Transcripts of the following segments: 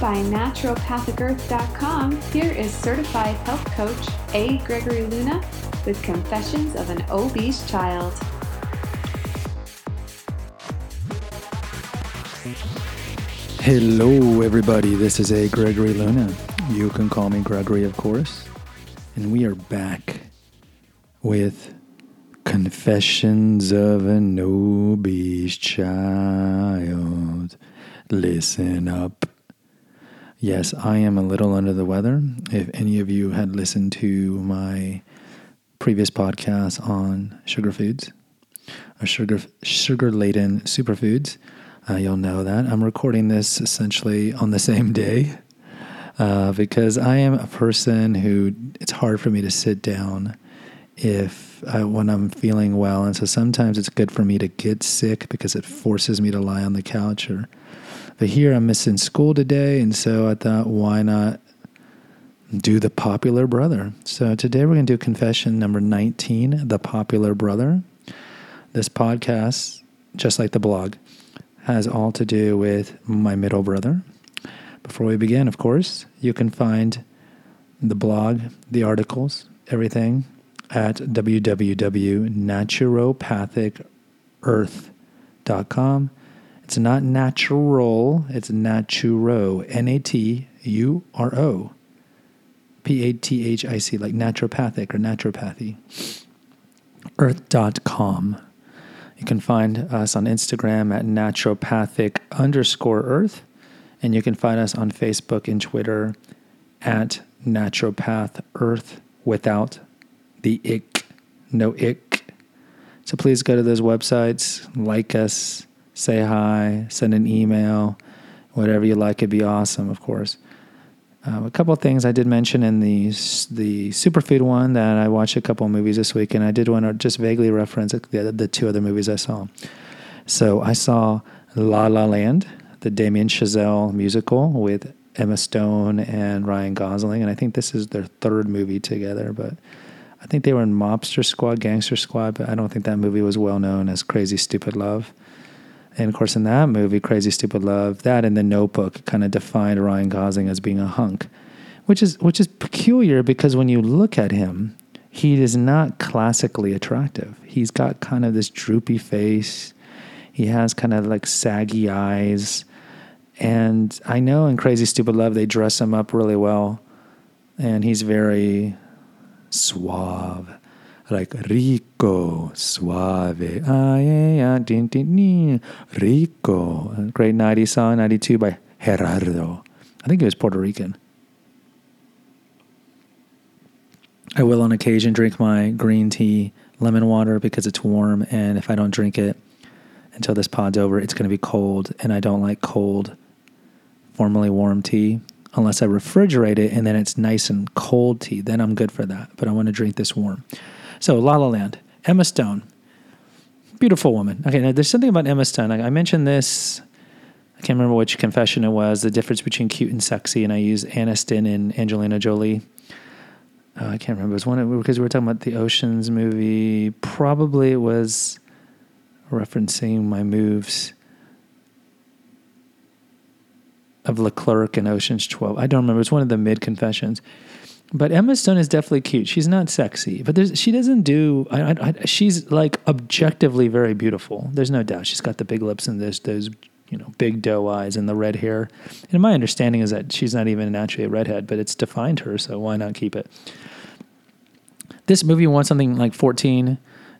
by naturopathicearth.com, here is certified health coach A. Gregory Luna with Confessions of an Obese Child. Hello, everybody. This is A. Gregory Luna. You can call me Gregory, of course. And we are back with Confessions of an Obese Child. Listen up. Yes, I am a little under the weather. If any of you had listened to my previous podcast on sugar foods or sugar sugar laden superfoods, uh, you'll know that I'm recording this essentially on the same day uh, because I am a person who it's hard for me to sit down if uh, when I'm feeling well, and so sometimes it's good for me to get sick because it forces me to lie on the couch. Or, but here I'm missing school today, and so I thought, why not do the popular brother? So today we're going to do confession number 19, the popular brother. This podcast, just like the blog, has all to do with my middle brother. Before we begin, of course, you can find the blog, the articles, everything at www.naturopathicearth.com. It's not natural, it's naturo, N A T U R O. P A T H I C, like naturopathic or naturopathy. Earth.com. You can find us on Instagram at naturopathic underscore earth. And you can find us on Facebook and Twitter at naturopath earth without the ick, no ick. So please go to those websites, like us, say hi, send an email, whatever you like. It'd be awesome, of course. Um, a couple things I did mention in the the superfood one that I watched a couple movies this week, and I did want to just vaguely reference the, the two other movies I saw. So I saw La La Land, the Damien Chazelle musical with Emma Stone and Ryan Gosling, and I think this is their third movie together. But I think they were in Mobster Squad, Gangster Squad, but I don't think that movie was well known as Crazy Stupid Love. And of course, in that movie, Crazy Stupid Love, that and The Notebook kind of defined Ryan Gosling as being a hunk, which is which is peculiar because when you look at him, he is not classically attractive. He's got kind of this droopy face. He has kind of like saggy eyes. And I know in Crazy Stupid Love they dress him up really well, and he's very suave like rico, suave, ah, yeah, yeah, din, din, din, rico. Great 90 song, 92 by Gerardo. I think he was Puerto Rican. I will on occasion drink my green tea lemon water because it's warm, and if I don't drink it until this pod's over, it's going to be cold, and I don't like cold, formally warm tea unless I refrigerate it and then it's nice and cold tea. Then I'm good for that. But I want to drink this warm. So, La La Land, Emma Stone, beautiful woman. Okay, now there's something about Emma Stone. I, I mentioned this. I can't remember which confession it was. The difference between cute and sexy, and I use Aniston and Angelina Jolie. Uh, I can't remember. It was one because we were talking about the Ocean's movie. Probably it was referencing my moves of Leclerc and Ocean's 12. I don't remember. It's one of the mid confessions. But Emma Stone is definitely cute. She's not sexy, but there's, she doesn't do. I, I, she's like objectively very beautiful. There's no doubt. She's got the big lips and those those you know big doe eyes and the red hair. And my understanding is that she's not even naturally a redhead, but it's defined her. So why not keep it? This movie won something like 14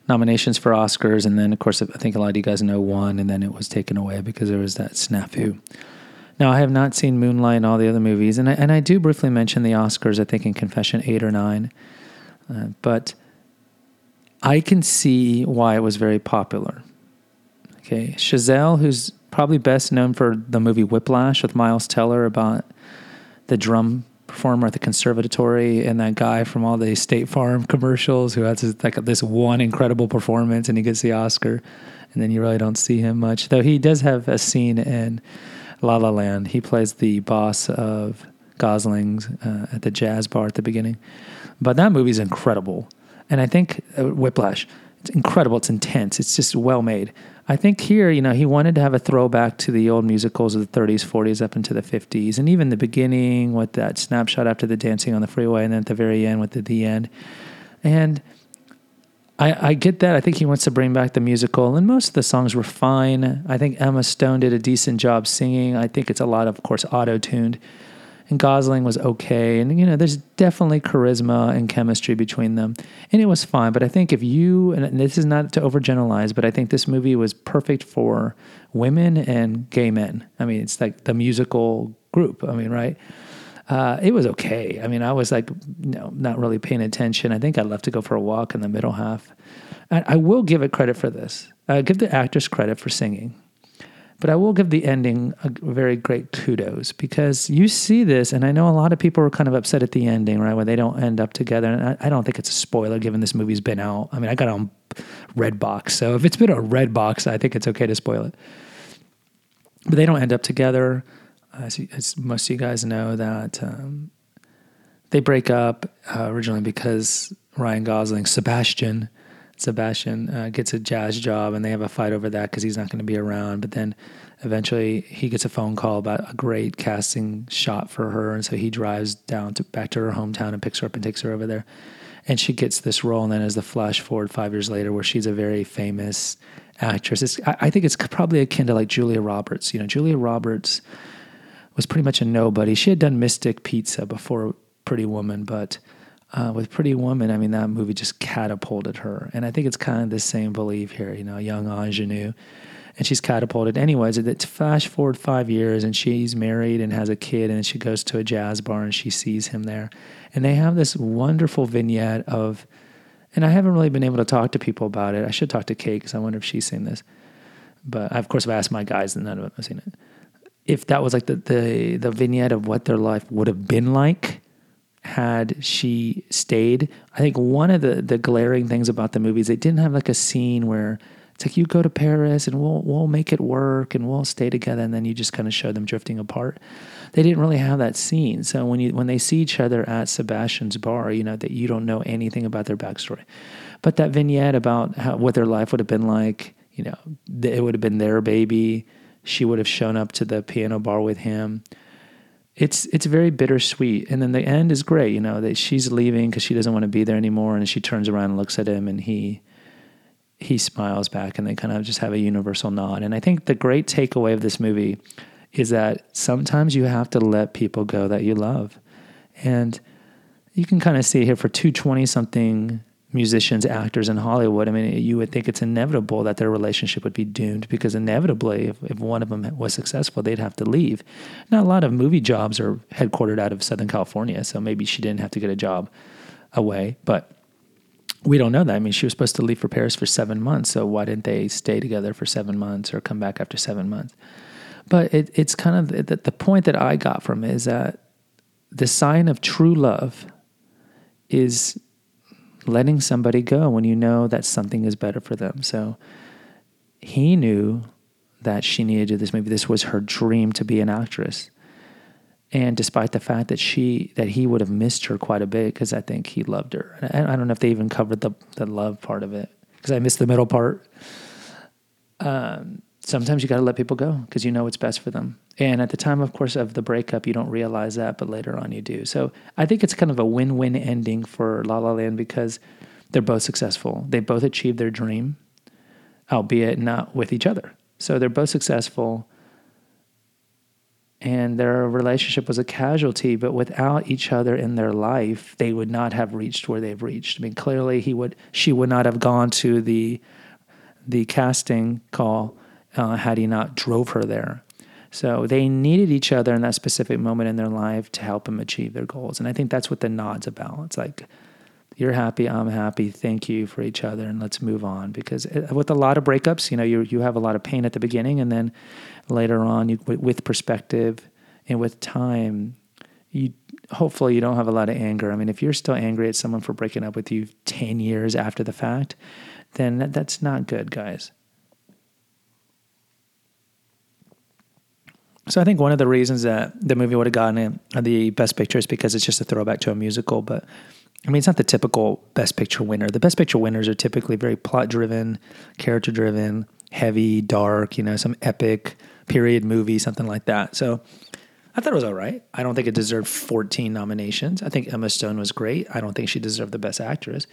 nominations for Oscars, and then of course I think a lot of you guys know one, and then it was taken away because there was that snafu. Now, I have not seen Moonlight and all the other movies, and I, and I do briefly mention the Oscars, I think, in Confession 8 or 9. Uh, but I can see why it was very popular. Okay, Chazelle, who's probably best known for the movie Whiplash with Miles Teller about the drum performer at the conservatory and that guy from all the State Farm commercials who has like this one incredible performance and he gets the Oscar, and then you really don't see him much. Though he does have a scene in La La Land. He plays the boss of Gosling's uh, at the jazz bar at the beginning. But that movie's incredible. And I think uh, Whiplash, it's incredible. It's intense. It's just well made. I think here, you know, he wanted to have a throwback to the old musicals of the 30s, 40s, up into the 50s, and even the beginning with that snapshot after the dancing on the freeway, and then at the very end with the, the end. And I, I get that. I think he wants to bring back the musical, and most of the songs were fine. I think Emma Stone did a decent job singing. I think it's a lot of, of course, auto tuned and Gosling was okay. And, you know, there's definitely charisma and chemistry between them. And it was fine. But I think if you, and this is not to overgeneralize, but I think this movie was perfect for women and gay men. I mean, it's like the musical group. I mean, right? Uh, it was okay. I mean, I was like, know, not really paying attention. I think I left to go for a walk in the middle half. And I will give it credit for this. Uh, give the actress credit for singing. But I will give the ending a very great kudos because you see this, and I know a lot of people are kind of upset at the ending, right, when they don't end up together. And I, I don't think it's a spoiler given this movie's been out. I mean, I got on Redbox, so if it's been a Redbox, I think it's okay to spoil it. But they don't end up together. As, as most of you guys know, that um, they break up uh, originally because Ryan Gosling, Sebastian, Sebastian uh, gets a jazz job and they have a fight over that because he's not going to be around. But then eventually he gets a phone call about a great casting shot for her. And so he drives down to back to her hometown and picks her up and takes her over there. And she gets this role. And then as the flash forward five years later, where she's a very famous actress, I, I think it's probably akin to like Julia Roberts. You know, Julia Roberts was pretty much a nobody. She had done Mystic Pizza before Pretty Woman, but uh, with Pretty Woman, I mean, that movie just catapulted her. And I think it's kind of the same belief here, you know, young ingenue. And she's catapulted. Anyways, it's flash forward five years and she's married and has a kid and she goes to a jazz bar and she sees him there. And they have this wonderful vignette of, and I haven't really been able to talk to people about it. I should talk to Kate because I wonder if she's seen this. But I, of course, I've asked my guys and none of them have seen it. If that was like the, the, the vignette of what their life would have been like had she stayed. I think one of the the glaring things about the movie is they didn't have like a scene where it's like you go to Paris and we'll we'll make it work and we'll stay together and then you just kind of show them drifting apart. They didn't really have that scene. So when you when they see each other at Sebastian's bar, you know that you don't know anything about their backstory. But that vignette about how what their life would have been like, you know, it would have been their baby. She would have shown up to the piano bar with him it's it's very bittersweet. And then the end is great, you know, that she's leaving because she doesn't want to be there anymore, and she turns around and looks at him, and he he smiles back, and they kind of just have a universal nod. And I think the great takeaway of this movie is that sometimes you have to let people go that you love, and you can kind of see here for two twenty something musicians, actors in Hollywood, I mean, you would think it's inevitable that their relationship would be doomed because inevitably, if, if one of them was successful, they'd have to leave. Now, a lot of movie jobs are headquartered out of Southern California, so maybe she didn't have to get a job away, but we don't know that. I mean, she was supposed to leave for Paris for seven months, so why didn't they stay together for seven months or come back after seven months? But it, it's kind of the, the point that I got from is that the sign of true love is letting somebody go when you know that something is better for them. So he knew that she needed to do this movie. This was her dream to be an actress. And despite the fact that she that he would have missed her quite a bit because I think he loved her. And I don't know if they even covered the the love part of it because I missed the middle part. Um, sometimes you got to let people go because you know what's best for them. And at the time, of course, of the breakup, you don't realize that, but later on you do. So I think it's kind of a win win ending for La La Land because they're both successful. They both achieved their dream, albeit not with each other. So they're both successful. And their relationship was a casualty, but without each other in their life, they would not have reached where they've reached. I mean, clearly, he would, she would not have gone to the, the casting call uh, had he not drove her there. So they needed each other in that specific moment in their life to help them achieve their goals. And I think that's what the nod's about. It's like, you're happy, I'm happy, thank you for each other, and let's move on. Because uh, with a lot of breakups, you know, you, you have a lot of pain at the beginning, and then later on, you, with perspective and with time, you hopefully you don't have a lot of anger. I mean, if you're still angry at someone for breaking up with you 10 years after the fact, then that, that's not good, guys. So I think one of the reasons that the movie would have gotten uh, the best picture is because it's just a throwback to a musical. But I mean, it's not the typical Best Picture winner. The Best Picture winners are typically very plot driven, character driven, heavy, dark, you know, some epic period movie, something like that. So I thought it was all right. I don't think it deserved 14 nominations. I think Emma Stone was great. I don't think she deserved the Best Actress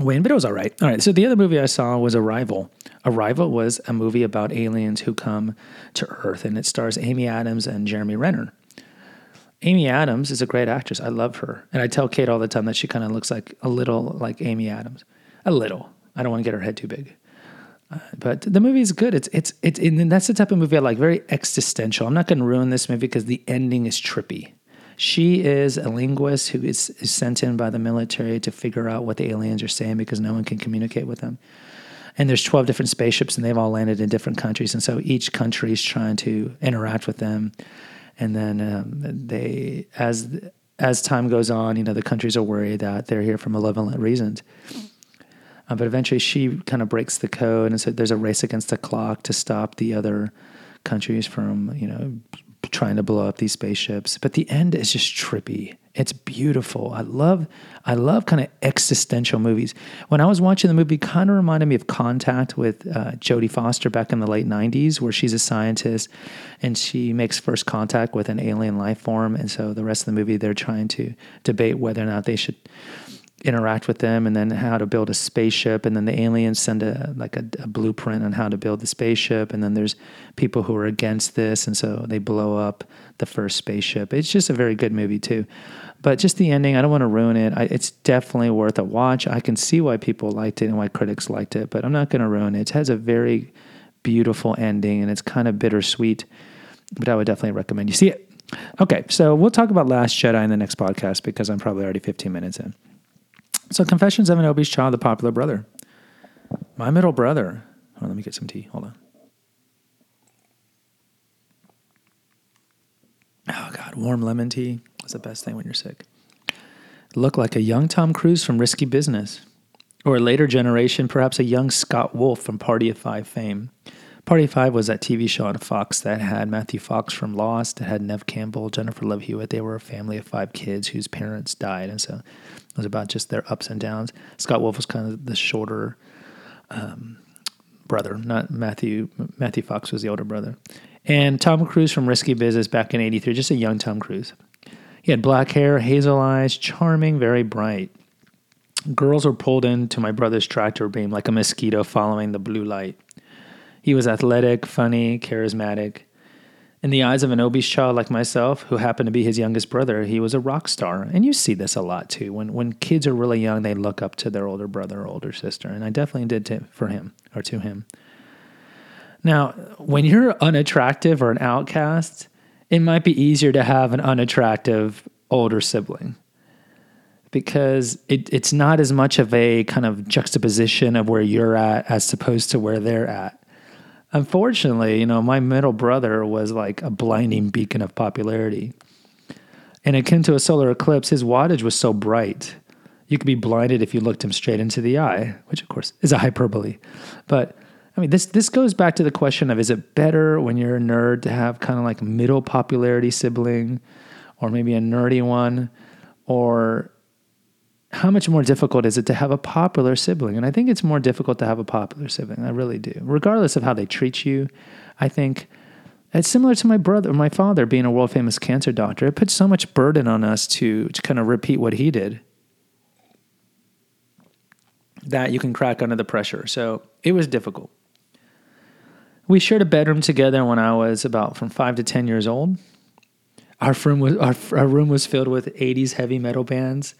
win, but it was all right. All right. So the other movie I saw was Arrival. Arrival was a movie about aliens who come to Earth, and it stars Amy Adams and Jeremy Renner. Amy Adams is a great actress. I love her. And I tell Kate all the time that she kind of looks like a little like Amy Adams. A little. I don't want to get her head too big. Uh, but the movie is good. It's it's it's and that's the type of movie I like. Very existential. I'm not going to ruin this movie because the ending is trippy. She is a linguist who is, is sent in by the military to figure out what the aliens are saying because no one can communicate with them. And there's 12 different spaceships and they've all landed in different countries. And so each country is trying to interact with them. And then um, they, as as time goes on, you know, the countries are worried that they're here for malevolent reasons. Uh, but eventually she kind of breaks the code. And so there's a race against the clock to stop the other countries from, you know, trying to blow up these spaceships. But the end is just trippy. It's beautiful. I love I love kind of existential movies. When I was watching the movie, kind of reminded me of Contact with uh, Jodie Foster back in the late '90s, where she's a scientist and she makes first contact with an alien life form, and so the rest of the movie they're trying to debate whether or not they should interact with them and then how to build a spaceship. And then the aliens send a like a, a, blueprint on how to build the spaceship. And then there's people who are against this. And so they blow up the first spaceship. It's just a very good movie too. But just the ending i don't want to ruin it. I, it's definitely worth a watch. I can see why people liked it and why critics liked it but i'm not going to ruin it. It has a very beautiful ending and it's kind of bittersweet but i would definitely recommend you see it. Okay so we'll talk about last jedi in the next podcast because i'm probably already 15 minutes in so, Confessions of an Obese Child, the popular brother. My middle brother. Let me get some tea. Hold on. Oh, God. Warm lemon tea is the best thing when you're sick. Look like a young Tom Cruise from Risky Business, or a later generation, perhaps a young Scott Wolf from Party of Five fame. Party Five was that TV show on Fox that had Matthew Fox from Lost, that had Neve Campbell, Jennifer Love Hewitt. They were a family of five kids whose parents died, and so it was about just their ups and downs. Scott Wolf was kind of the shorter um, brother, not Matthew. Matthew Fox was the older brother. And Tom Cruise from Risky Business back in 83, just a young Tom Cruise. He had black hair, hazel eyes, charming, very bright. Girls were pulled into my brother's tractor beam like a mosquito following the blue light. He was athletic, funny, charismatic. In the eyes of an obese child like myself, who happened to be his youngest brother, he was a rock star. And you see this a lot too. When when kids are really young, they look up to their older brother or older sister. And I definitely did to, for him or to him. Now, when you're unattractive or an outcast, it might be easier to have an unattractive older sibling because it, it's not as much of a kind of juxtaposition of where you're at as opposed to where they're at. Unfortunately, you know, my middle brother was like a blinding beacon of popularity. And akin to a solar eclipse, his wattage was so bright, you could be blinded if you looked him straight into the eye, which of course is a hyperbole. But I mean, this this goes back to the question of is it better when you're a nerd to have kind of like middle popularity sibling, or maybe a nerdy one, or how much more difficult is it to have a popular sibling? And I think it's more difficult to have a popular sibling. I really do. Regardless of how they treat you, I think it's similar to my brother, my father being a world famous cancer doctor. It puts so much burden on us to, to kind of repeat what he did that you can crack under the pressure. So it was difficult. We shared a bedroom together when I was about from five to 10 years old. Our room was, our, our room was filled with 80s heavy metal bands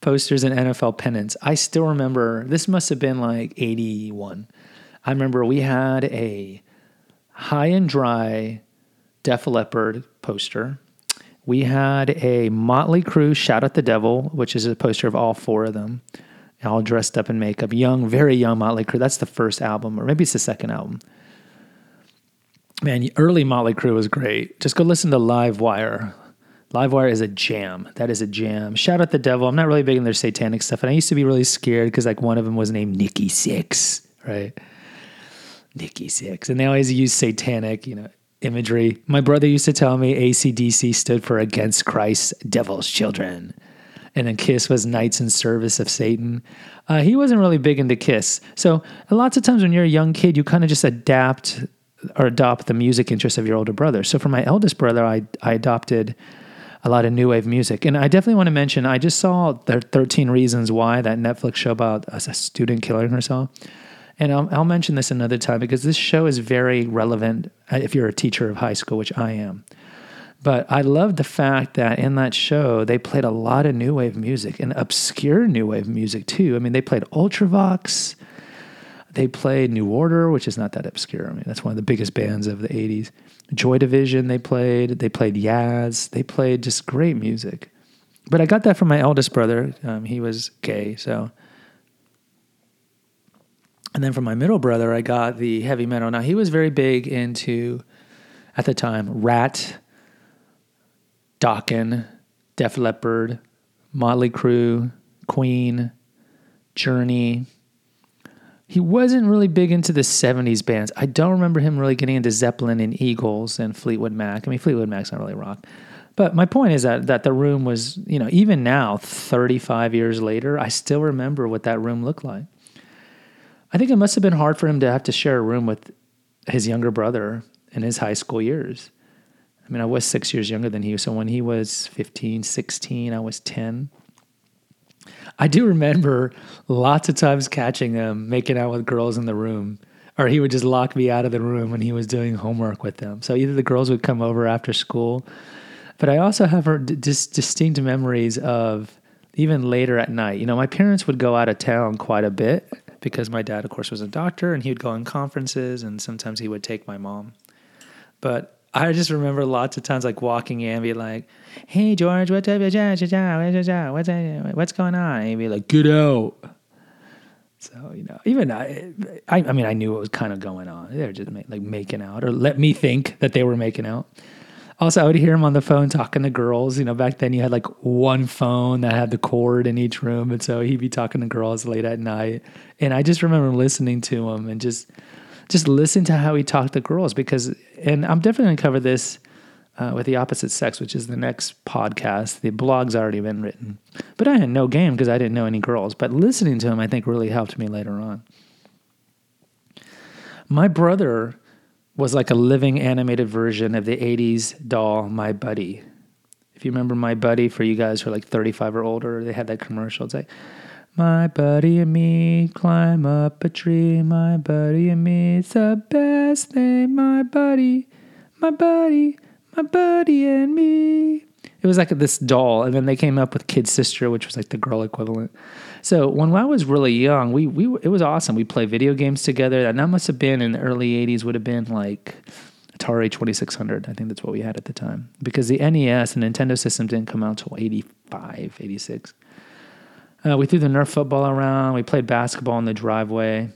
posters and NFL pennants. I still remember this must have been like 81. I remember we had a high and dry Def Leppard poster. We had a Motley Crue Shout at the Devil, which is a poster of all four of them, all dressed up in makeup. Young, very young Motley Crue. That's the first album, or maybe it's the second album. Man, early Motley Crue was great. Just go listen to Live Wire. Livewire is a jam. That is a jam. Shout out the devil. I'm not really big in their satanic stuff, and I used to be really scared because like one of them was named Nikki Sixx, right? Nikki Sixx, and they always use satanic, you know, imagery. My brother used to tell me ACDC stood for Against Christ, Devil's Children, and then Kiss was Knights in Service of Satan. Uh, he wasn't really big into Kiss. So lots of times when you're a young kid, you kind of just adapt or adopt the music interests of your older brother. So for my eldest brother, I I adopted a lot of new wave music, and I definitely want to mention. I just saw the 13 Reasons Why that Netflix show about a student killing herself. And I'll, I'll mention this another time because this show is very relevant uh, if you're a teacher of high school, which I am. But I love the fact that in that show, they played a lot of new wave music and obscure new wave music too. I mean, they played Ultravox, they played New Order, which is not that obscure. I mean, that's one of the biggest bands of the 80s. Joy Division, they played. They played Yaz. They played just great music. But I got that from my eldest brother. Um, he was gay, so. And then from my middle brother, I got the heavy metal. Now, he was very big into, at the time, Ratt, Dokken, Def Leppard, Motley Crue, Queen, Journey. He wasn't really big into the 70s bands. I don't remember him really getting into Zeppelin and Eagles and Fleetwood Mac. I mean, Fleetwood Mac's not really rock. But my point is that that the room was, you know, even now, 35 years later, I still remember what that room looked like. I think it must have been hard for him to have to share a room with his younger brother in his high school years. I mean, I was six years younger than he. So when he was 15, 16, I was 10. I do remember lots of times catching him making out with girls in the room, or he would just lock me out of the room when he was doing homework with them. So either the girls would come over after school, but I also have dis- distinct memories of even later at night. You know, my parents would go out of town quite a bit because my dad, of course, was a doctor and he would go on conferences and sometimes he would take my mom. But I just remember lots of times like walking in and be like, "Hey George, what's up? What's what's going on?" And he'd be like, "Get out." So you know, even I, I, I mean, I knew what was kind of going on. They were just make, like making out, or let me think that they were making out. Also, I would hear him on the phone talking to girls. You know, back then you had like one phone that had the cord in each room, and so he'd be talking to girls late at night. And I just remember listening to him and just just listen to how he talked to girls because, and I'm definitely going to cover this uh, with the opposite sex, which is the next podcast. The blog's already been written, but I had no game because I didn't know any girls. But listening to him, I think, really helped me later on. My brother was like a living animated version of the 80s doll, My Buddy. If you remember My Buddy, for you guys who are like 35 or older, they had that commercial. It's like, my buddy and me climb up a tree. My buddy and me, it's the best thing. My buddy, my buddy, my buddy and me. It was like this doll, and then they came up with Kid Sister, which was like the girl equivalent. So when I was really young, we we it was awesome. We played video games together, and that must have been in the early '80s. Would have been like Atari 2600. I think that's what we had at the time because the NES, the Nintendo system, didn't come out until 85, 86. Uh, we threw the Nerf football around. We played basketball in the driveway.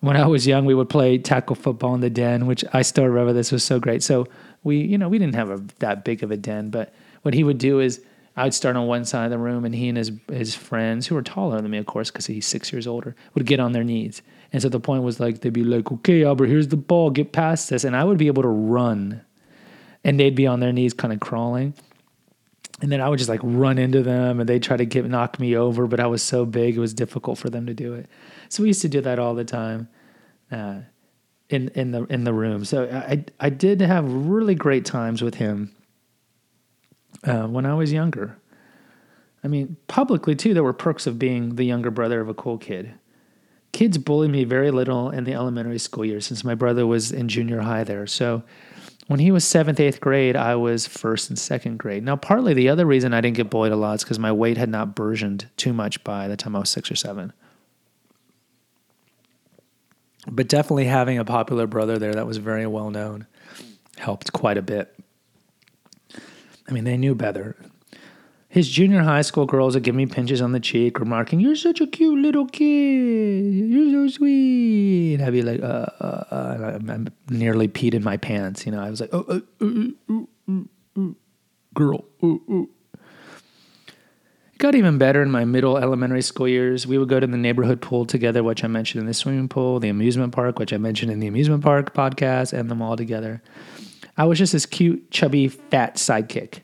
When I was young, we would play tackle football in the den, which I still remember. This was so great. So we, you know, we didn't have a, that big of a den, but what he would do is I would start on one side of the room, and he and his his friends, who were taller than me, of course, because he's six years older, would get on their knees. And so the point was like they'd be like, "Okay, Albert, here's the ball. Get past this," and I would be able to run, and they'd be on their knees, kind of crawling and then I would just like run into them and they'd try to get knock me over, but I was so big it was difficult for them to do it. So we used to do that all the time, uh, in in the in the room. So I I did have really great times with him uh, when I was younger. I mean, publicly too, there were perks of being the younger brother of a cool kid. Kids bullied me very little in the elementary school years since my brother was in junior high there. So when he was seventh, eighth grade, I was first and second grade. Now, partly the other reason I didn't get bullied a lot is because my weight had not burgeoned too much by the time I was six or seven. But definitely having a popular brother there that was very well known helped quite a bit. I mean, they knew better. His junior high school girls would give me pinches on the cheek, remarking, "You're such a cute little kid. You're so sweet." And I'd be like, "Uh, uh, uh," I, I nearly peed in my pants. You know, I was like, "Oh, uh, girl." It got even better in my middle elementary school years. We would go to the neighborhood pool together, which I mentioned in the swimming pool, the amusement park, which I mentioned in the amusement park podcast, and them all together. I was just this cute, chubby, fat sidekick.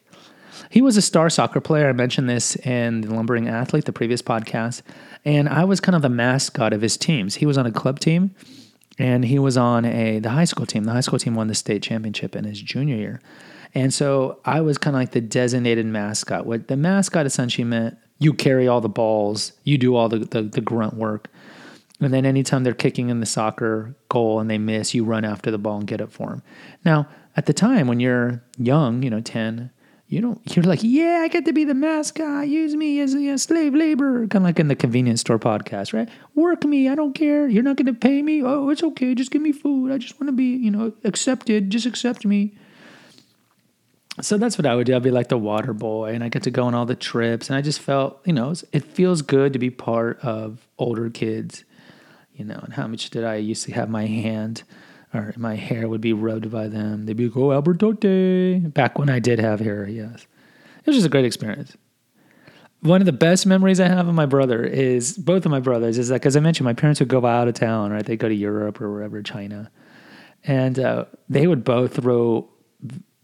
He was a star soccer player. I mentioned this in the Lumbering Athlete, the previous podcast. And I was kind of the mascot of his teams. He was on a club team and he was on a the high school team. The high school team won the state championship in his junior year. And so I was kind of like the designated mascot. What the mascot essentially meant you carry all the balls, you do all the, the, the grunt work. And then anytime they're kicking in the soccer goal and they miss, you run after the ball and get it for them. Now, at the time when you're young, you know, 10, you don't, you're like, yeah, I get to be the mascot. Use me as a uh, slave labor. Kind of like in the convenience store podcast, right? Work me. I don't care. You're not going to pay me. Oh, it's okay. Just give me food. I just want to be, you know, accepted. Just accept me so that's what I would do. I'd be like the water boy, and I get to go on all the trips. And I just felt, you know, it feels good to be part of older kids, you know. And how much did I used to have my hand or my hair would be rubbed by them? They'd be like, "Oh, Albertote." Back when I did have hair, yes, it was just a great experience. One of the best memories I have of my brother is both of my brothers is that as I mentioned my parents would go out of town, right? They go to Europe or wherever, China, and uh, they would both throw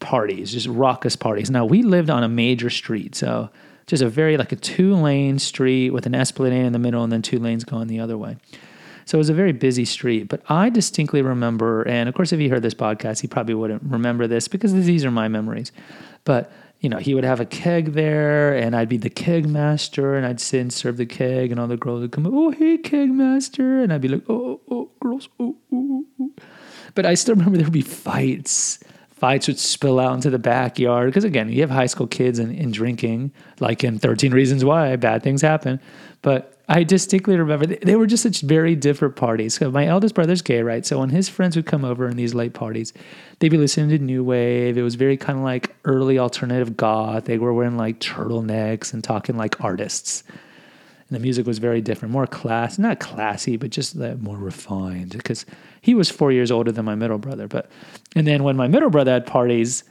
parties, just raucous parties. Now we lived on a major street, so just a very like a two lane street with an esplanade in the middle and then two lanes going the other way. So it was a very busy street. But I distinctly remember, and of course, if you heard this podcast, he probably wouldn't remember this because these are my memories. But you know, he would have a keg there, and I'd be the keg master, and I'd sit and serve the keg, and all the girls would come, oh hey keg master, and I'd be like, oh oh, oh girls, oh oh. oh. But I still remember there would be fights fights would spill out into the backyard. Because again, you have high school kids and, and drinking, like in 13 Reasons Why, bad things happen. But I distinctly remember they, they were just such very different parties. So my eldest brother's gay, right? So when his friends would come over in these late parties, they'd be listening to new wave. It was very kind of like early alternative goth. They were wearing like turtlenecks and talking like artists. And the music was very different, more class, not classy, but just more refined. Because he was four years older than my middle brother. But and then when my middle brother had parties,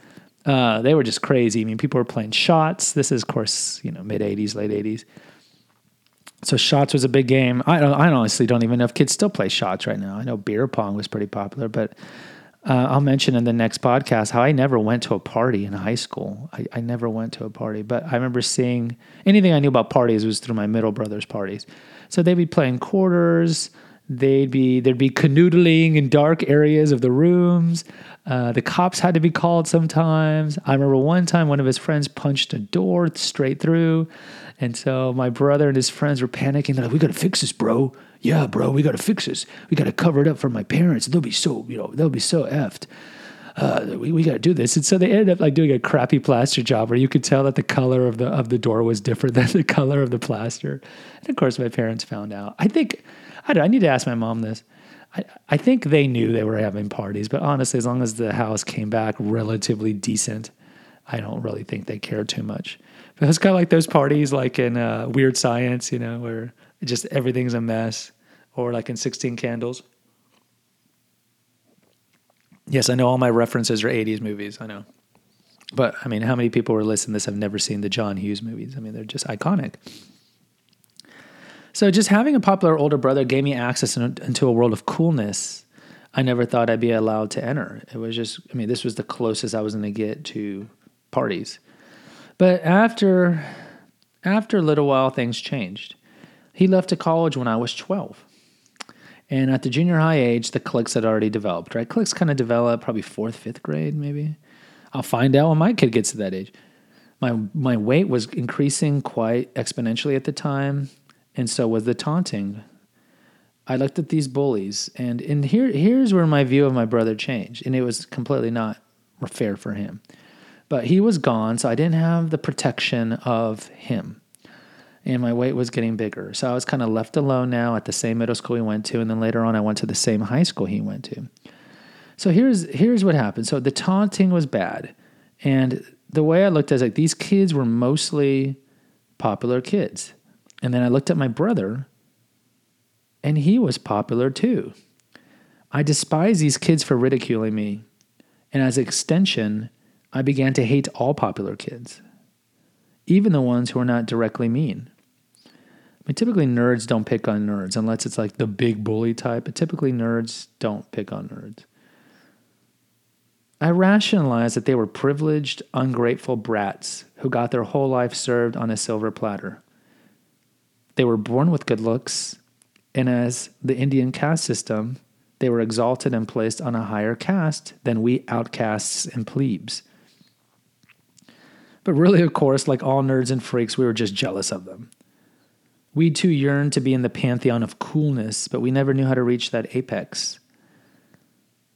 uh, they were just crazy. I mean, people were playing shots. This is, of course, you know, mid '80s, late '80s. So shots was a big game. I I honestly don't even know if kids still play shots right now. I know beer pong was pretty popular, but uh, I'll mention in the next podcast how I never went to a party in high school. I, I never went to a party, but I remember seeing anything I knew about parties was through my middle brother's parties. So they'd be playing quarters. They'd be there'd be canoodling in dark areas of the rooms. Uh, the cops had to be called sometimes. I remember one time one of his friends punched a door straight through, and so my brother and his friends were panicking. They're like, "We gotta fix this, bro. Yeah, bro, we gotta fix this. We gotta cover it up for my parents. They'll be so you know they'll be so effed." Uh, we, we got to do this. And so they ended up like doing a crappy plaster job where you could tell that the color of the of the door was different than the color of the plaster. And of course, my parents found out. I think I, I need to ask my mom this. I, I think they knew they were having parties, but honestly, as long as the house came back relatively decent, I don't really think they cared too much. But it's kind of like those parties, like in uh, Weird Science, you know, where just everything's a mess, or like in Sixteen Candles. Yes, I know all my references are '80s movies. I know, but I mean, how many people were listening to this have never seen the John Hughes movies? I mean, they're just iconic. So just having a popular older brother gave me access into a world of coolness I never thought I'd be allowed to enter. It was just, I mean, this was the closest I was going to get to parties. But after after a little while, things changed. He left to college when I was 12. And at the junior high age, the cliques had already developed, right? Cliques kind of develop probably fourth, fifth grade, maybe. I'll find out when my kid gets to that age. My, my weight was increasing quite exponentially at the time and so was the taunting. I looked at these bullies, and and here here's where my view of my brother changed, and it was completely not fair for him. But he was gone, so I didn't have the protection of him, and my weight was getting bigger. So I was kind of left alone now at the same middle school he went to, and then later on I went to the same high school he went to. So here's here's what happened. So the taunting was bad, and the way I looked at it like these kids were mostly popular kids and then I looked at my brother, and he was popular too. I despise these kids for ridiculing me. And as extension, I began to hate all popular kids, even the ones who are not directly mean. I mean, typically nerds don't pick on nerds unless it's like the big bully type, but typically nerds don't pick on nerds. I rationalized that they were privileged, ungrateful brats who got their whole life served on a silver platter. They were born with good looks, and as the Indian caste system, they were exalted and placed on a higher caste than we outcasts and plebes. But really, of course, like all nerds and freaks, we were just jealous of them. We too yearned to be in the pantheon of coolness, but we never knew how to reach that apex.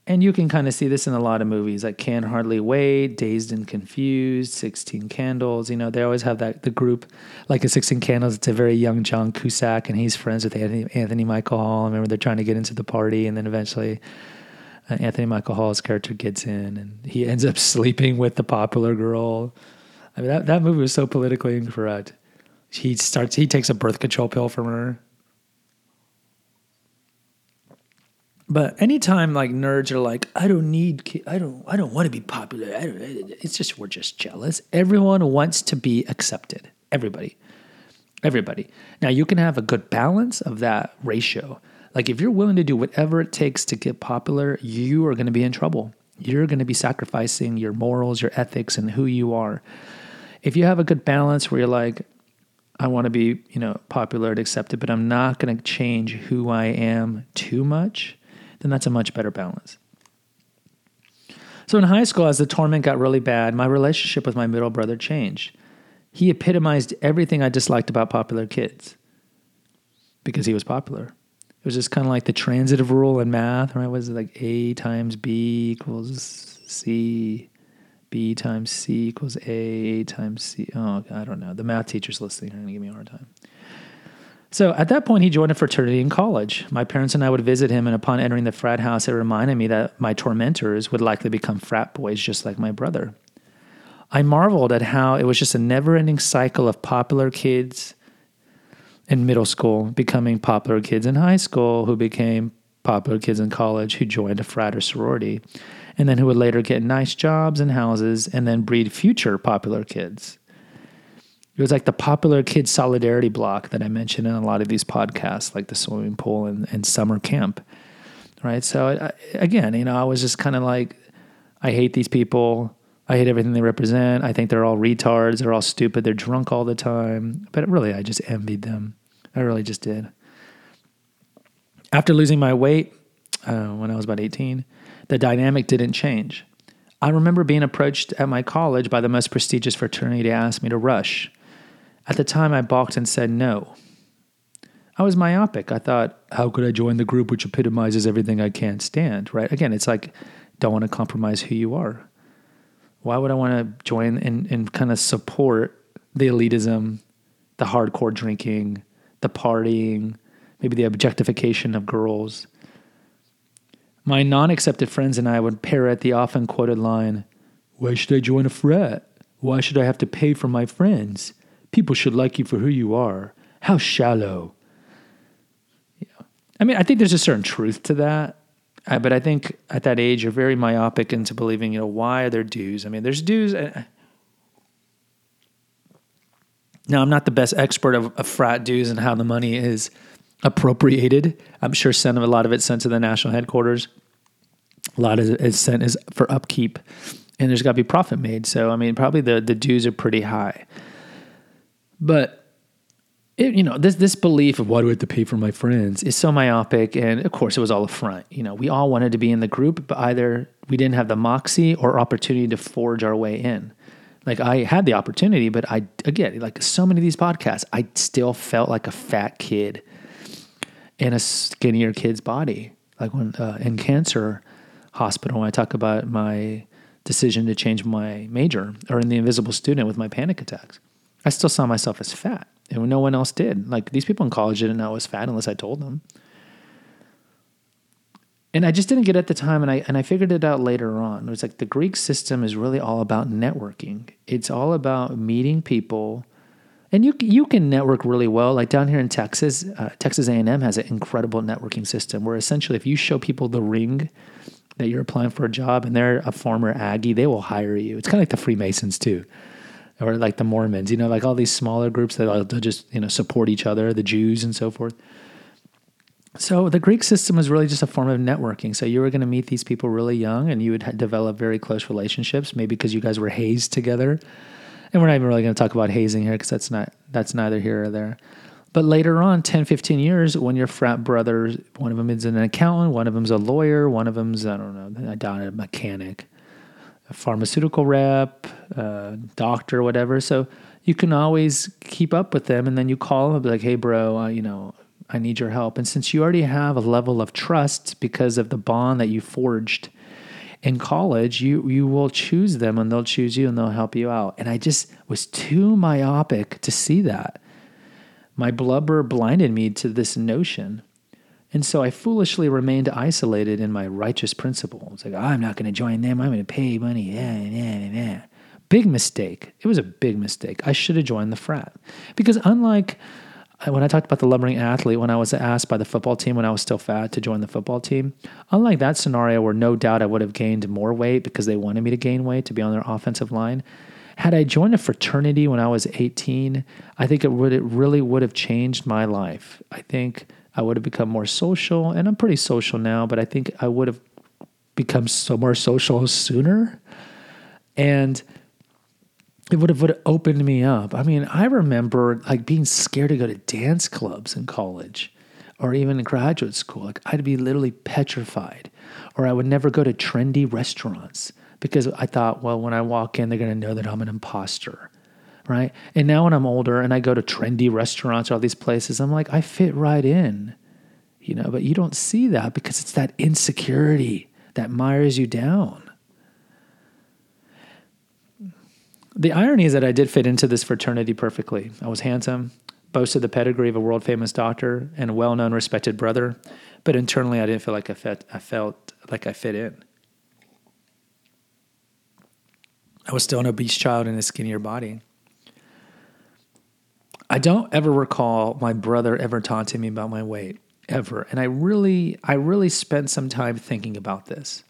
And you can kind of see this in a lot of movies like Can't Hardly Wait, Dazed and Confused, 16 Candles. You know, they always have that the group, like a 16 Candles, it's a very young John Cusack, and he's friends with Anthony, Anthony Michael Hall. I remember they're trying to get into the party, and then eventually uh, Anthony Michael Hall's character gets in, and he ends up sleeping with the popular girl. I mean, that, that movie was so politically incorrect. He starts, he takes a birth control pill from her But anytime like nerds are like, I don't need, I don't, I don't want to be popular. it's just we're just jealous. Everyone wants to be accepted. Everybody, everybody. Now you can have a good balance of that ratio. Like if you're willing to do whatever it takes to get popular, you are going to be in trouble. You're going to be sacrificing your morals, your ethics, and who you are. If you have a good balance where you're like, I want to be, you know, popular and accepted, but I'm not going to change who I am too much then that's a much better balance. So in high school, as the torment got really bad, my relationship with my middle brother changed. He epitomized everything I disliked about popular kids because he was popular. It was just kind of like the transitive rule in math, right? Was it like A times B equals C? B times C equals A, A times C. Oh, I don't know. The math teacher's listening are going to give me a hard time. So at that point, he joined a fraternity in college. My parents and I would visit him, and upon entering the frat house, it reminded me that my tormentors would likely become frat boys just like my brother. I marveled at how it was just a never ending cycle of popular kids in middle school becoming popular kids in high school, who became popular kids in college, who joined a frat or sorority, and then who would later get nice jobs and houses and then breed future popular kids. It was like the popular kids solidarity block that I mentioned in a lot of these podcasts, like the swimming pool and, and summer camp. Right. So I, again, you know, I was just kind of like, I hate these people. I hate everything they represent. I think they're all retards. They're all stupid. They're drunk all the time. But really, I just envied them. I really just did. After losing my weight uh, when I was about 18, the dynamic didn't change. I remember being approached at my college by the most prestigious fraternity to ask me to rush. At the time, I balked and said no. I was myopic. I thought, how could I join the group which epitomizes everything I can't stand, right? Again, it's like, don't want to compromise who you are. Why would I want to join and, and kind of support the elitism, the hardcore drinking, the partying, maybe the objectification of girls? My non accepted friends and I would parrot the often quoted line Why should I join a frat? Why should I have to pay for my friends? People should like you for who you are. How shallow. Yeah. I mean, I think there's a certain truth to that. But I think at that age, you're very myopic into believing, you know, why are there dues? I mean, there's dues. Now, I'm not the best expert of, of frat dues and how the money is appropriated. I'm sure sent a lot of it sent to the national headquarters. A lot of it is sent is for upkeep, and there's got to be profit made. So, I mean, probably the the dues are pretty high. But it, you know, this this belief of why do I have to pay for my friends is so myopic, and of course, it was all a front. You know, we all wanted to be in the group, but either we didn't have the moxie or opportunity to forge our way in. Like I had the opportunity, but I again, like so many of these podcasts, I still felt like a fat kid in a skinnier kid's body. Like when uh, in cancer hospital, when I talk about my decision to change my major, or in the invisible student with my panic attacks I still saw myself as fat, and no one else did. Like these people in college didn't know I was fat unless I told them. And I just didn't get it at the time, and I and I figured it out later on. It was like the Greek system is really all about networking. It's all about meeting people, and you you can network really well. Like down here in Texas, uh, Texas A and M has an incredible networking system where essentially, if you show people the ring that you're applying for a job, and they're a former Aggie, they will hire you. It's kind of like the Freemasons too or like the Mormons, you know, like all these smaller groups that uh, they'll just, you know, support each other, the Jews and so forth. So the Greek system was really just a form of networking. So you were going to meet these people really young, and you would develop very close relationships, maybe because you guys were hazed together. And we're not even really going to talk about hazing here because that's not that's neither here or there. But later on, 10, 15 years, when your frat brothers, one of them is an accountant, one of them's a lawyer, one of them's, I don't know, a mechanic, a pharmaceutical rep, a doctor, whatever. So you can always keep up with them and then you call them and be like, hey, bro, uh, you know, I need your help. And since you already have a level of trust because of the bond that you forged in college, you you will choose them and they'll choose you and they'll help you out. And I just was too myopic to see that. My blubber blinded me to this notion. And so I foolishly remained isolated in my righteous principle. It's like, oh, I'm not going to join them. I'm going to pay money. Yeah, yeah, yeah. Big mistake. It was a big mistake. I should have joined the frat. Because unlike uh, when I talked about the lumbering athlete, when I was asked by the football team when I was still fat to join the football team, unlike that scenario where no doubt I would have gained more weight because they wanted me to gain weight to be on their offensive line, had I joined a fraternity when I was 18, I think it would it really would have changed my life. I think I would have become more social, and I'm pretty social now, but I think I would have become so more social sooner. And it would have, would have opened me up. I mean, I remember like being scared to go to dance clubs in college or even in graduate school. Like I'd be literally petrified. Or I would never go to trendy restaurants because I thought, well, when I walk in, they're going to know that I'm an imposter. Right. And now when I'm older and I go to trendy restaurants or all these places, I'm like, I fit right in, you know, but you don't see that because it's that insecurity that mires you down. The irony is that I did fit into this fraternity perfectly. I was handsome, boasted the pedigree of a world famous doctor and a well known, respected brother, but internally I didn't feel like I, fit, I felt like I fit in. I was still an obese child in a skinnier body. I don't ever recall my brother ever taunting me about my weight ever. And I really I really spent some time thinking about this.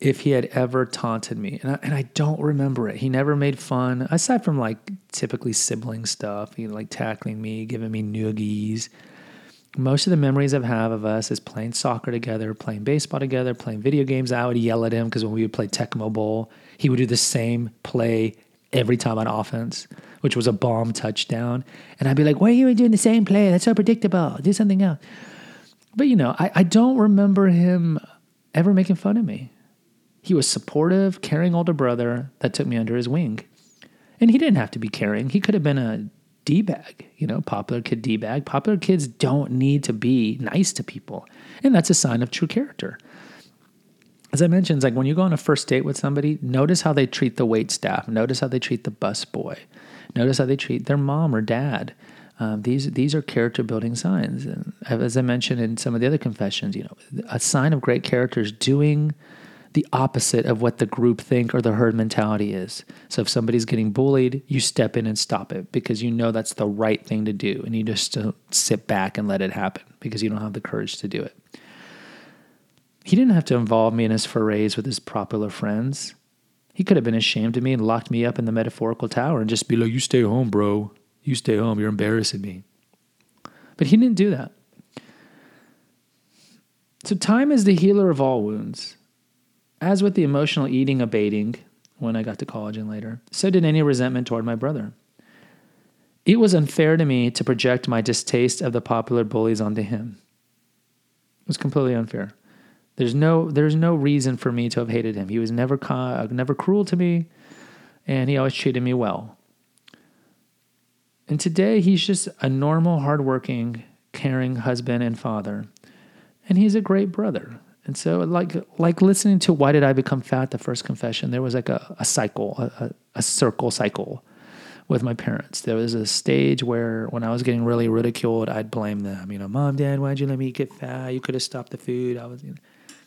If he had ever taunted me, and I, and I don't remember it. He never made fun, aside from like typically sibling stuff, he like tackling me, giving me noogies. Most of the memories I have of us is playing soccer together, playing baseball together, playing video games. I would yell at him because when we would play Tecmo Bowl, he would do the same play every time on offense, which was a bomb touchdown. And I'd be like, why are you doing the same play? That's so predictable. Do something else. But, you know, I, I don't remember him ever making fun of me. He was supportive, caring older brother that took me under his wing. And he didn't have to be caring. He could have been a D bag, you know, popular kid D bag. Popular kids don't need to be nice to people. And that's a sign of true character as I mentioned, it's like when you go on a first date with somebody, notice how they treat the wait staff. Notice how they treat the bus boy. Notice how they treat their mom or dad. Um, these these are character building signs. And as I mentioned in some of the other confessions, you know, a sign of great character is doing the opposite of what the group think or the herd mentality is. So if somebody's getting bullied, you step in and stop it because you know that's the right thing to do, and you just don't sit back and let it happen because you don't have the courage to do it. He didn't have to involve me in his forays with his popular friends. He could have been ashamed of me and locked me up in the metaphorical tower and just be like, You stay home, bro. You stay home. You're embarrassing me. But he didn't do that. So, time is the healer of all wounds. As with the emotional eating abating when I got to college and later, so did any resentment toward my brother. It was unfair to me to project my distaste of the popular bullies onto him. It was completely unfair. There's no there's no reason for me to have hated him. He was never never cruel to me, and he always treated me well. And today he's just a normal, hardworking, caring husband and father, and he's a great brother. And so, like like listening to "Why Did I Become Fat?" the first confession, there was like a, a cycle, a, a circle cycle with my parents. There was a stage where when I was getting really ridiculed, I'd blame them. You know, mom, dad, why'd you let me get fat? You could have stopped the food. I was, you know,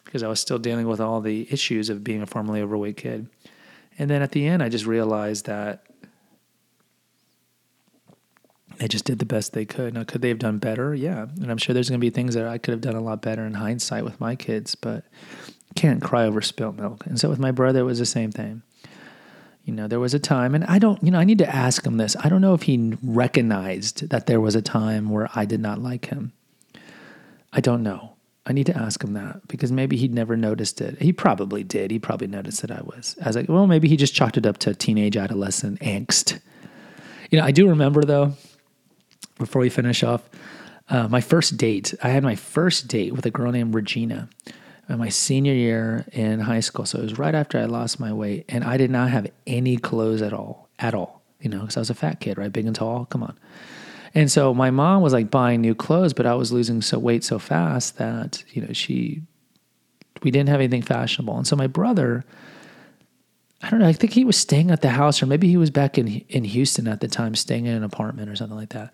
because I was still dealing with all the issues of being a formerly overweight kid. And then at the end, I just realized that they just did the best they could. Now, could they have done better? Yeah. And I'm sure there's going to be things that I could have done a lot better in hindsight with my kids, but can't cry over spilt milk. And so with my brother, it was the same thing. You know, there was a time, and I don't, you know, I need to ask him this. I don't know if he recognized that there was a time where I did not like him. I don't know. I need to ask him that because maybe he'd never noticed it. He probably did. He probably noticed that I was. I was like, well, maybe he just chalked it up to teenage adolescent angst. You know, I do remember though, before we finish off, uh, my first date. I had my first date with a girl named Regina in my senior year in high school. So it was right after I lost my weight, and I did not have any clothes at all, at all. You know, because I was a fat kid, right, big and tall. Come on. And so my mom was like buying new clothes, but I was losing so weight so fast that you know she, we didn't have anything fashionable. And so my brother, I don't know, I think he was staying at the house, or maybe he was back in in Houston at the time, staying in an apartment or something like that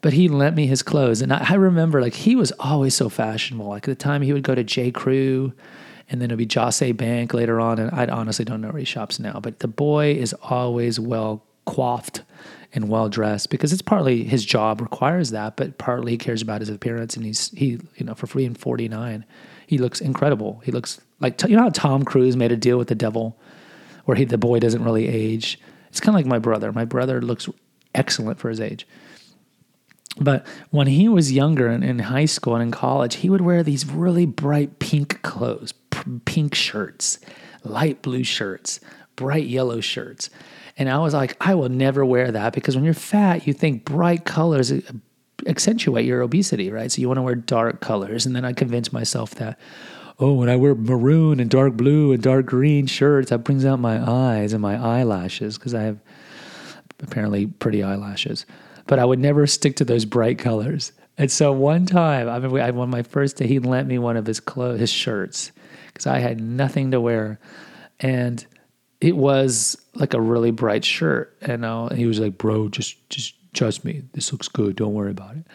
but he lent me his clothes. And I, I, remember like he was always so fashionable. Like at the time he would go to J. Crew and then it'd be Jos. A. Bank later on. And I honestly don't know where he shops now, but the boy is always well coiffed and well dressed because it's partly his job requires that, but partly he cares about his appearance. And he's, he, you know, for free in 49, he looks incredible. He looks like, you know how Tom Cruise made a deal with the devil where he, the boy doesn't really age. It's kind of like my brother. My brother looks excellent for his age. But when he was younger in, in high school and in college, he would wear these really bright pink clothes, p- pink shirts, light blue shirts, bright yellow shirts. And I was like, I will never wear that because when you're fat, you think bright colors accentuate your obesity, right? So you want to wear dark colors. And then I convinced myself that, oh, when I wear maroon and dark blue and dark green shirts, that brings out my eyes and my eyelashes because I have apparently pretty eyelashes but I would never stick to those bright colors. And so one time, I remember I won my first day. He lent me one of his clothes, his shirts, because I had nothing to wear, and it was like a really bright shirt. And, uh, and he was like, "Bro, just just trust me. This looks good. Don't worry about it."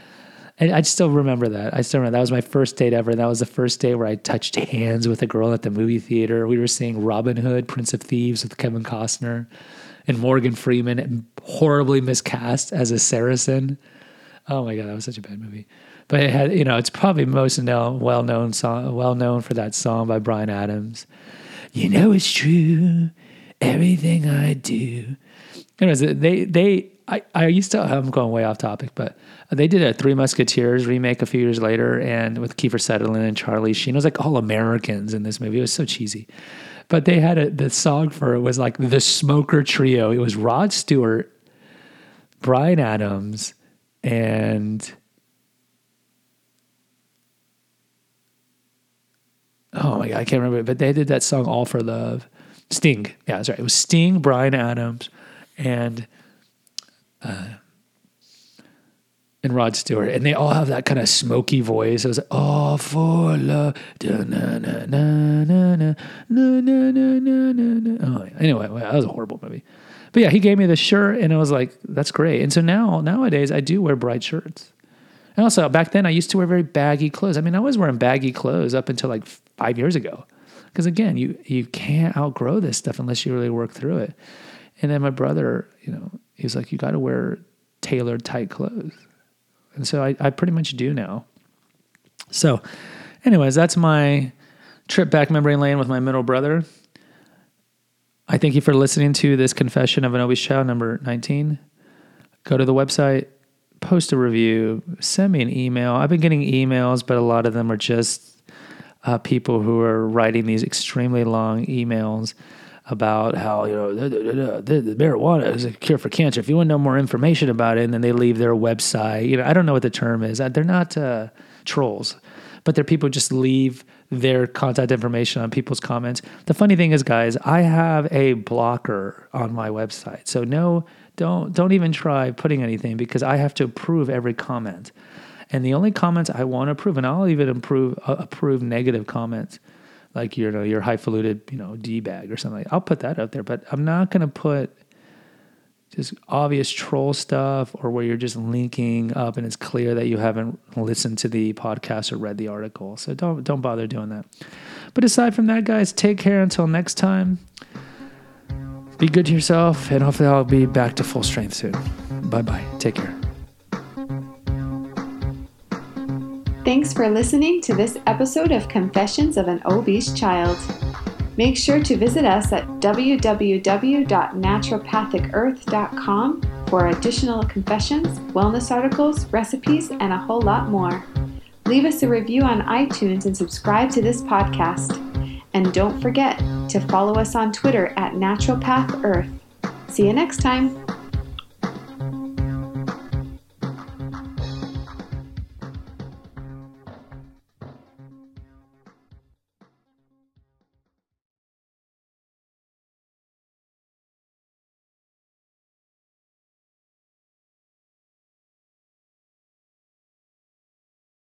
And I still remember that. I still remember that was my first date ever. That was the first day where I touched hands with a girl at the movie theater. We were seeing Robin Hood, Prince of Thieves with Kevin Costner and Morgan Freeman horribly miscast as a Saracen. Oh my god, that was such a bad movie. But it had, you know, it's probably most known, well known song, well known for that song by Bryan Adams. You know it's true, everything I do. Anyways, they they I, I used to I'm going way off topic, but they did a Three Musketeers remake a few years later, and with Kiefer Sutherland and Charlie Sheen, it was like all Americans in this movie. It was so cheesy. But they had a, the song for it was like the Smoker Trio. It was Rod Stewart, Bryan Adams, and oh my god, I can't remember. But they did that song "All for Love." Sting, yeah, that's right. It was Sting, Bryan Adams, and uh, and Rod Stewart, and they all have that kind of smoky voice. It was like, "Oh for love." Oh, anyway, that was a horrible movie. But yeah, he gave me the shirt, and I was like, "That's great." And so now, nowadays, I do wear bright shirts. And also, back then, I used to wear very baggy clothes. I mean, I was wearing baggy clothes up until like five years ago, because again, you you can't outgrow this stuff unless you really work through it. And then my brother, you know, he's like, "You got to wear tailored, tight clothes." And so I, I pretty much do now. So, anyways, that's my trip back memory lane with my middle brother. I thank you for listening to this confession of an obese child number 19. Go to the website, post a review, send me an email. I've been getting emails, but a lot of them are just uh, people who are writing these extremely long emails about how you know the, marijuana is a cure for cancer. If you want to know more information about it, and then they leave their website. You know, I don't know what the term is. They're not uh, trolls, but they're people who just leave their contact information on people's comments. The funny thing is, guys, I have a blocker on my website, so no, don't don't even try putting anything because I have to approve every comment. And the only comments I want to approve, and I'll even approve uh, approve negative comments like you know your highfalutin you know d bag or something. Like I'll put that out there, but I'm not gonna put just obvious troll stuff or where you're just linking up and it's clear that you haven't listened to the podcast or read the article. So don't don't bother doing that. But aside from that, guys, take care until next time. Be good to yourself, and hopefully I'll be back to full strength soon. Bye bye. Take care. Thanks for listening to this episode of Confessions of an Obese Child. Make sure to visit us at www.naturopathicearth.com for additional confessions, wellness articles, recipes, and a whole lot more. Leave us a review on iTunes and subscribe to this podcast. And don't forget to follow us on Twitter at Naturopath Earth. See you next time.